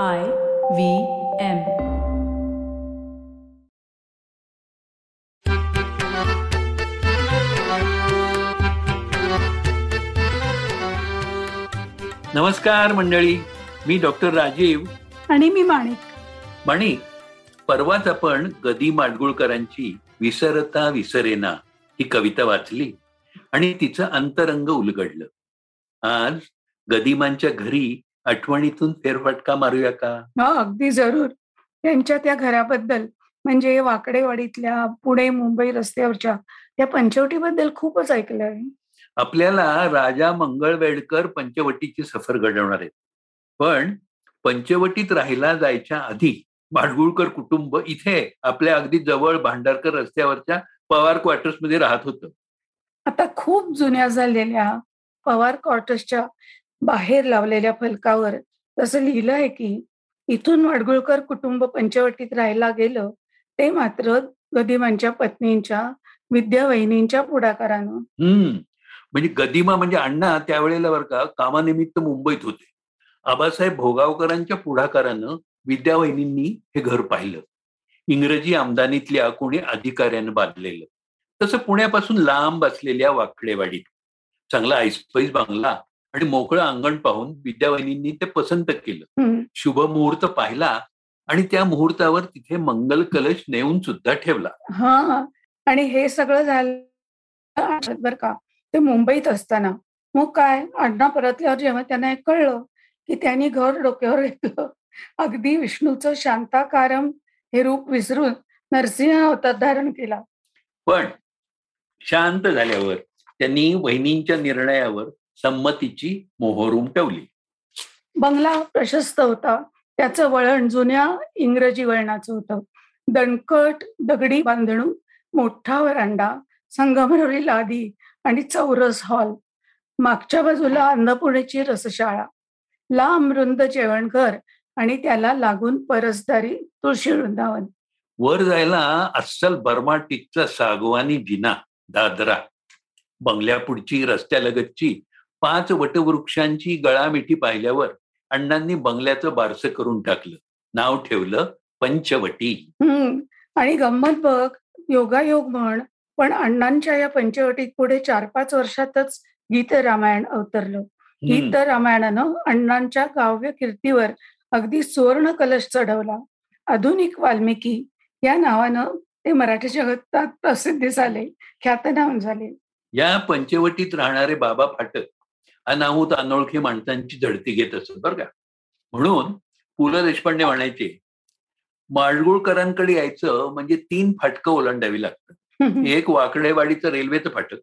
I V M. नमस्कार मंडळी. मी डॉक्टर राजीव. आणि मी माणिक. माणिक परवाच आपण गदी माडगुळकरांची विसरता विसरेना ही कविता वाचली आणि तिचं अंतरंग उलगडलं. आज गदिमांच्या घरी आठवणीतून फेरफटका मारूया का? हो अगदी जरूर. त्यांच्या त्या घराबद्दल म्हणजे वाकडेवाडीतल्या पुणे मुंबई रस्त्यावरच्या त्या पंचवटीबद्दल खूपच ऐकलंय आपल्याला राजा मंगळवेडकर पंचवटीची सफर घडवणार आहेत. पण पंचवटीत राहायला जायच्या आधी माडगुळकर कुटुंब इथे आपल्या अगदी जवळ भांडारकर रस्त्यावरच्या पवार क्वार्टर्समध्ये राहत होतं. आता खूप जुन्या झालेल्या पवार क्वार्टर्सच्या बाहेर लावलेल्या फलकावर तसं लिहिलं आहे की इथून माडगुळकर कुटुंब पंचवटीत राहायला गेलं ते मात्र गदिमांच्या पत्नींच्या विद्या वहिनींच्या पुढाकारानं. हम्म. म्हणजे गदिमा म्हणजे अण्णा त्यावेळेला बरं का कामानिमित्त मुंबईत होते. आबासाहेब भोगावकरांच्या पुढाकारानं विद्यावहिनींनी हे घर पाहिलं. इंग्रजी आमदानीतल्या कोणी अधिकाऱ्यानं बांधलेलं. तसं पुण्यापासून लांब असलेल्या वाकडेवाडीत. चांगला ऐसपैस बांगला. आणि मोकळं अंगण पाहून विद्यावहिनींनी ते पसंत केलं. शुभ मुहूर्त पाहिला आणि त्या मुहूर्तावर तिथे मंगल कलश नेऊन सुद्धा ठेवला. हा आणि हे सगळं झालं बर का? ते मुंबईत असताना. मग काय? अण्णा परतल्यावर जेव्हा त्यांना हे कळलं की त्यांनी घर डोक्यावर घेतलं. अगदी विष्णूचं शांताकारम हे रूप विसरून नरसिंह अवतार धारण केला. पण शांत झाल्यावर त्यांनी वहिनींच्या निर्णयावर संमतीची मोहर उमटवली बंगला प्रशस्त होता. त्याचं वळण जुन्या इंग्रजी वळणाचं होतं. दणकट दगडी बांधणू मोठा वरांडा संगमरवरी लादी आणि चौरस हॉल. मागच्या बाजूला अन्नपूर्णेची रसशाळा. लांब रुंद जेवणघर आणि त्याला लागून परसदारी तुळशी वृंदावन. वर जायला अस्सल बर्माटिकचा सागवानी जिना दादरा. बंगल्यापुढची रस्त्यालगतची पाच वटवृक्षांची गळामिठी पाहिल्यावर अण्णांनी बंगल्याचं बारसं करून टाकलं. नाव ठेवलं पंचवटी. हम्म. आणि गंमत बघ योगायोग म्हण पण अण्णांच्या या पंचवटीत पुढे चार पाच वर्षातच गीत रामायण अवतरलं. गीत रामायणानं अण्णांच्या काव्य कीर्तीवर अगदी सुवर्ण कलश चढवला. आधुनिक वाल्मिकी या नावानं ते मराठी जगतात प्रसिद्धी झाले ख्यातनाम झाले. या पंचवटीत राहणारे बाबा फाटक अनाहूत अनोळखी माणसांची झडती घेत असत बरं का? म्हणून पु ल देशपांडे म्हणायचे माडगुळकरांकडे यायचं म्हणजे तीन फाटकं ओलांडावी लागतात. एक वाकडेवाडीचं रेल्वेचं फाटक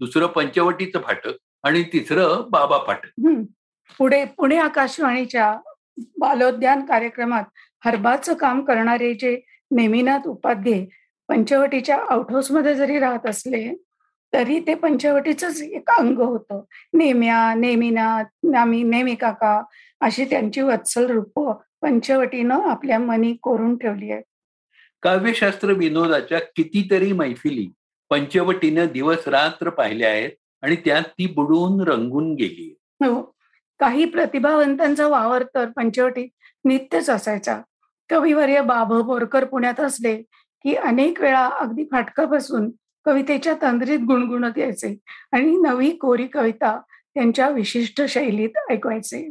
दुसरं पंचवटीचं फाटक आणि तिसरं बाबा फाटक. पुढे पुणे आकाशवाणीच्या बालोद्यान कार्यक्रमात हरबाचं काम करणारे जे नेमिनाथ उपाध्ये पंचवटीच्या आउटहाऊसमध्ये जरी राहत असले तरी ते पंचवटीच एक अंग होतं. नेम्या नेमिनाथ नामी नेमी काका अशी त्यांची वत्सल रूप पंचवटीनं आपल्या मनी कोरून ठेवली आहे काव्यशास्त्र विनोदाच्या कितीतरी मैफिली पंचवटीनं दिवस रात्र पाहिल्या आहेत आणि त्यात ती बुडून रंगून गेली. हो. काही प्रतिभावंतांचा वावर तर पंचवटीत नित्यच असायचा. कविवर्य बाभ बोरकर पुण्यात असले की अनेक वेळा अगदी फाटकापासून कवितेच्या तंद्रीत गुणगुणत यायचे आणि नवी कोरी कविता त्यांच्या विशिष्ट शैलीत ऐकवायचे.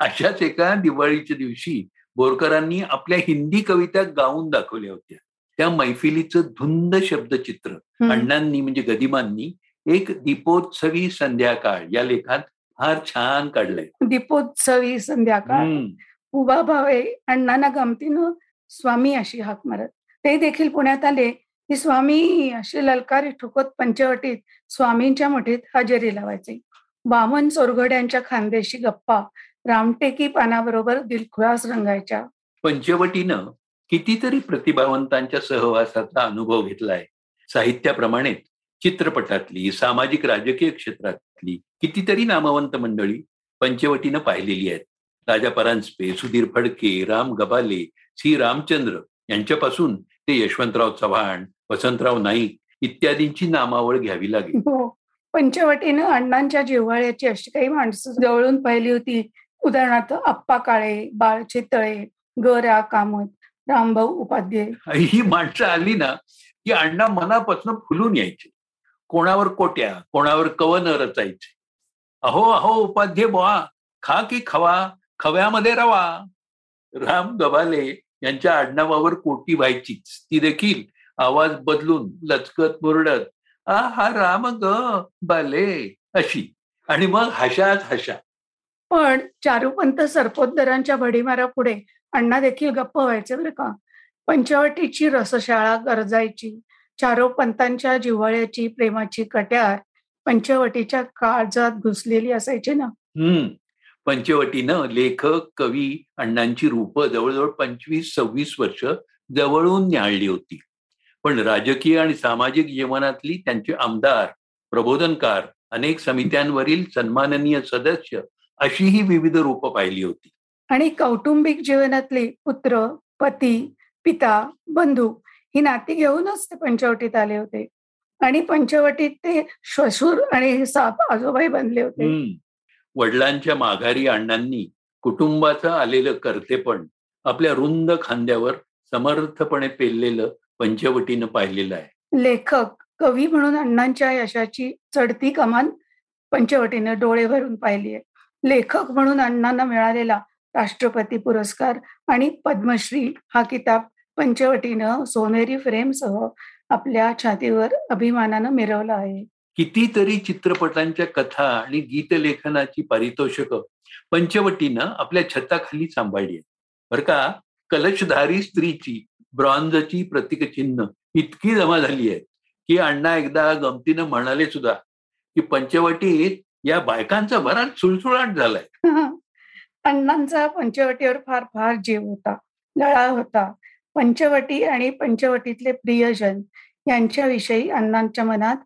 अशाच एका दिवाळीच्या दिवशी बोरकरांनी आपल्या हिंदी कविता गाऊन दाखवल्या होत्या. त्या मैफिलीचं धुंद शब्दचित्र. अण्णांनी म्हणजे गदिमांनी एक दीपोत्सवी संध्याकाळ या लेखात फार छान काढलंय. दीपोत्सवी संध्याकाळ. उभा भावे अण्णांना गमतीनं स्वामी अशी हाक मारत. ते देखील पुण्यात आले. की स्वामी अशी ललकारी ठोकत पंचवटीत स्वामींच्या मठीत हजेरी लावायचे. वामन चोरघड्यांच्या खांद्याशी गप्पा रामटेकी पानाबरोबर दिलखुलास रंगायच्या. पंचवटीनं कितीतरी प्रतिभावंतांच्या सहवासाचा अनुभव घेतलाय. साहित्याप्रमाणे चित्रपटातली सामाजिक राजकीय क्षेत्रातली कितीतरी नामवंत मंडळी पंचवटीनं पाहिलेली आहेत. राजा परांजपे सुधीर फडके राम गबाले सी. रामचंद्र यांच्यापासून ते यशवंतराव चव्हाण वसंतराव नाईक इत्यादींची नामावळ घ्यावी लागेल. हो. पंचवटीनं अण्णांच्या जिव्हाळ्याची अशी काही माणसं जवळून पाहिली होती. उदाहरणार्थ अप्पा काळे बाळ चितळे ग रा कामत रामभाऊ उपाध्याय ही माणसं आली ना की अण्णा मनापासून फुलून यायचे. कोणावर कोट्या कोणावर कवन रचायचे. अहो अहो उपाध्ये बुवा खा की खवा खव्यामध्ये रवा. राम गबाले यांच्या आडनावावर कोटी व्हायचीच. ती देखील आवाज बदलून लचकत मुरडत आ हा राम ग बाले अशी. आणि मग हशात हशा. पण चारुपंत सरपोतदारांच्या भडीमारा पुढे अण्णा देखील गप्प व्हायचे बरं का. पंचवटीची रसशाळा गरजायची चारो पंतांच्या जिव्हाळ्याची प्रेमाची कट्यार पंचवटीच्या काळजात घुसलेली असायची ना. हम्म. पंचवटीनं लेखक कवी अण्णांची रूप जवळजवळ पंचवीस सव्वीस वर्ष जवळून न्याळली होती. पण राजकीय आणि सामाजिक जीवनातली त्यांचे आमदार प्रबोधनकार अनेक समित्यांवरील सन्माननीय सदस्य अशी ही विविध रूप पाहिली होती. आणि कौटुंबिक जीवनातले पुत्र पती पिता बंधू ही नाती घेऊनच ते पंचवटीत आले होते. आणि पंचवटीत ते श्वशूर आणि साप आजोबाई बनले होते. वडिलांच्या माघारी अण्णांनी कुटुंबाचं आलेलं करतेपण आपल्या रुंद खांद्यावर समर्थपणे पेललेलं पंचवटीनं पाहिलेलं आहे. लेखक कवी म्हणून अण्णांच्या यशाची चढती कमान पंचवटीनं डोळे भरून पाहिली आहे. लेखक म्हणून अण्णांना मिळालेला राष्ट्रपती पुरस्कार आणि पद्मश्री हा किताब पंचवटीनं सोनेरी फ्रेमसह आपल्या छातीवर अभिमानानं मिरवला आहे. कितीतरी चित्रपटांच्या कथा आणि गीतलेखनाची पारितोषिक पंचवटीनं आपल्या छताखाली सांभाळली आहे बरं का? कलशधारी स्त्रीची ब्रॉन्झची प्रतिकचिन्ह. इतकी जमा झाली आहे की अण्णा एकदा गमतीनं म्हणाले सुद्धा की पंचवटीत या बायकांचा बराच सुळसुळाट झालाय. अण्णांचा पंचवटीवर फार फार जीव होता लळा होता. पंचवटी आणि पंचवटीतले प्रियजन यांच्याविषयी अण्णांच्या मनात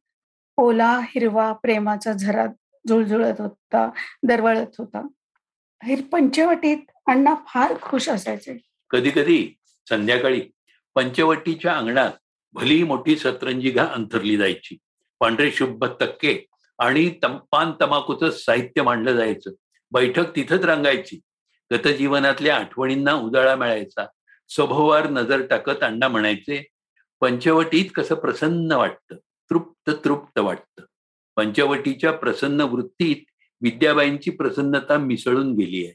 ओला हिरवा प्रेमाचा झरा झुळझुळत होता दरवळत होता. पंचवटीत अण्णा फार खुश असायचे. कधी कधी संध्याकाळी पंचवटीच्या अंगणात भली मोठी सतरंजी घा अंथरली जायची. पांढरे शुभ तक्के आणि पान तमाकूचं साहित्य मांडलं जायचं. बैठक तिथंच रंगायची. गतजीवनातल्या आठवणींना उजाळा मिळायचा. स्वभोवार नजर टाकत अण्णा म्हणायचे पंचवटीत कसं प्रसन्न वाटतं? तृप्त तृप्त वाटतं. पंचवटीच्या प्रसन्न वृत्तीत विद्याबाईंची प्रसन्नता मिसळून गेली आहे.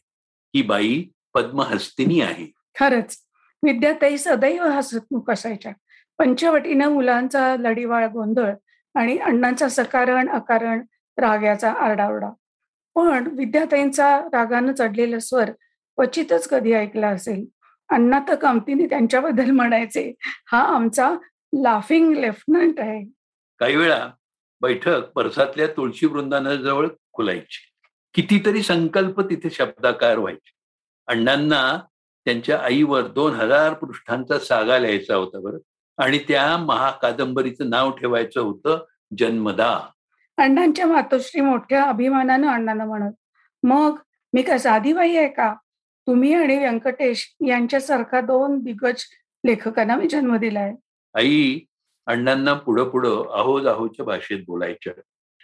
ही बाई पद्महस्तिनी आहे. खरंच. विद्याताई सदैव हसतमुख असायच्या पंचवटीनं मुलांचा लढीवाळ गोंधळ आणि अण्णांचा सकारण अकारण रागाचा आरडाओरडा. पण विद्याताईंचा रागानं चढलेला स्वर क्वचितच कधी ऐकला असेल. अण्णा तर कामतीने त्यांच्याबद्दल म्हणायचे हा आमचा लाफिंग लेफ्टनंट आहे. काही वेळा बैठक परसातल्या तुळशी वृंदानाजवळ खुलायची. कितीतरी संकल्प तिथे शब्दाकार व्हायचे. अण्णांना त्यांच्या आईवर दोन हजार पृष्ठांचा सागा लिहायचा होता बरं. आणि त्या महाकादंबरीचं नाव ठेवायचं होतं जन्मदा. अण्णांच्या मातोश्री मोठ्या अभिमानानं अण्णांना म्हणत मग मी का साधी बाई आहे का? तुम्ही आणि व्यंकटेश यांच्यासारखा दोन दिग्गज लेखकांना मी जन्म दिलाय. आई अण्णांना पुढं पुढं अहोज अहोच्या भाषेत बोलायच्या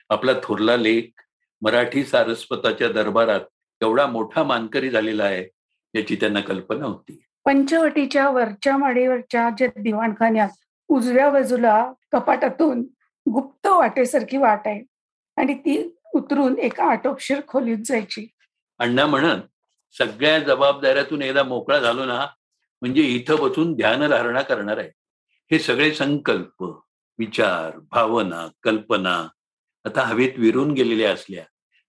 आपला थोरला लेख मराठी सारस्वताच्या दरबारात एवढा मोठा मानकरी झालेला आहे. याची त्यांना कल्पना होती. पंचवटीच्या वरच्या माडीवरच्या जे दिवाणखान्यात उजव्या बाजूला कपाटातून गुप्त वाटेसारखी वाट आहे आणि ती उतरून एका आटोपशीर खोलीत जायची. अण्णा म्हणत सगळ्या जबाबदाऱ्यातून एकदा मोकळा झालो ना म्हणजे इथं बसून ध्यानधारणा करणार आहे. हे सगळे संकल्प विचार भावना कल्पना आता हवेत विरून गेलेल्या असल्या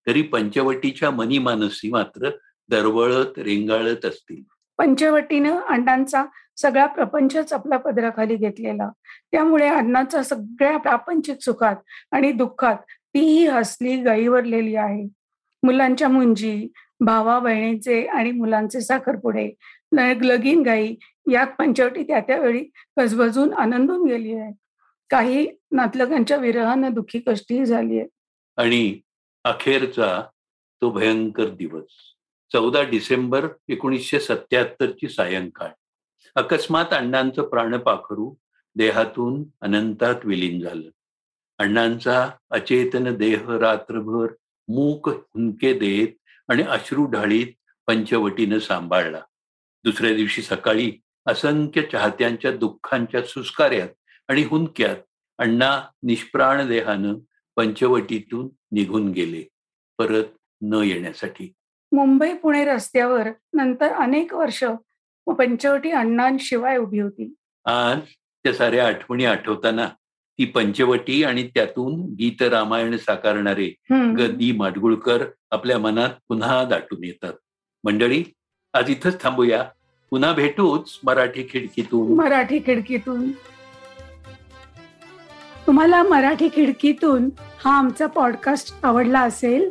तरी पंचवटीच्या मनी मानसी मात्र दरवळत रेंगाळत असतील. पंचवटीनं अण्णांचा सगळा प्रपंचच आपल्या पदराखाली घेतलेला. त्यामुळे अण्णांचा सगळ्या प्रापंचिक सुखात आणि दुःखात तीही हसली गाईवरलेली आहे. मुलांच्या मुंजी भावा बहिणीचे आणि मुलांचे साखरपुडे लगीन गाई यात पंचवटी त्या त्यावेळी गजबजून आनंदून गेली आहे काही नातलगांच्या विरहानं दुःखी कष्टीही झाली आहे आणि अखेरचा तो भयंकर दिवस. चौदा डिसेंबर एकोणीसशे सत्याहत्तरची सायंकाळ. अकस्मात अण्णांचं प्राणपाखरू देहातून अनंतात विलीन झालं. अण्णांचा अचेतन देह रात्रभर मूक हुंके देत आणि अश्रू ढाळीत पंचवटीनं सांभाळला. दुसऱ्या दिवशी सकाळी असंख्य चाहत्यांच्या दुःखांच्या सुस्कार्यात आणि हुंक्यात अण्णा निष्प्राण देहानं पंचवटीतून निघून गेले परत न येण्यासाठी. मुंबई पुणे रस्त्यावर नंतर अनेक वर्ष पंचवटी अण्णांशिवाय उभी होती. आज त्या साऱ्या आठवणी आठवताना ती पंचवटी आणि त्यातून गीत रामायण साकारणारे. गदी माडगुळकर आपल्या मनात पुन्हा दाटून येतात. मंडळी आज इथंच थांबूया. पुन्हा भेटूच मराठी खिडकीतून. मराठी खिडकीतून. तुम्हाला मराठी खिडकीतून हा आमचा पॉडकास्ट आवडला असेल